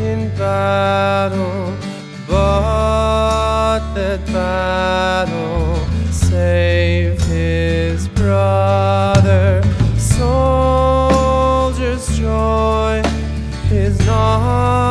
in battle, but that battle saved his brother. Soldiers joy is not.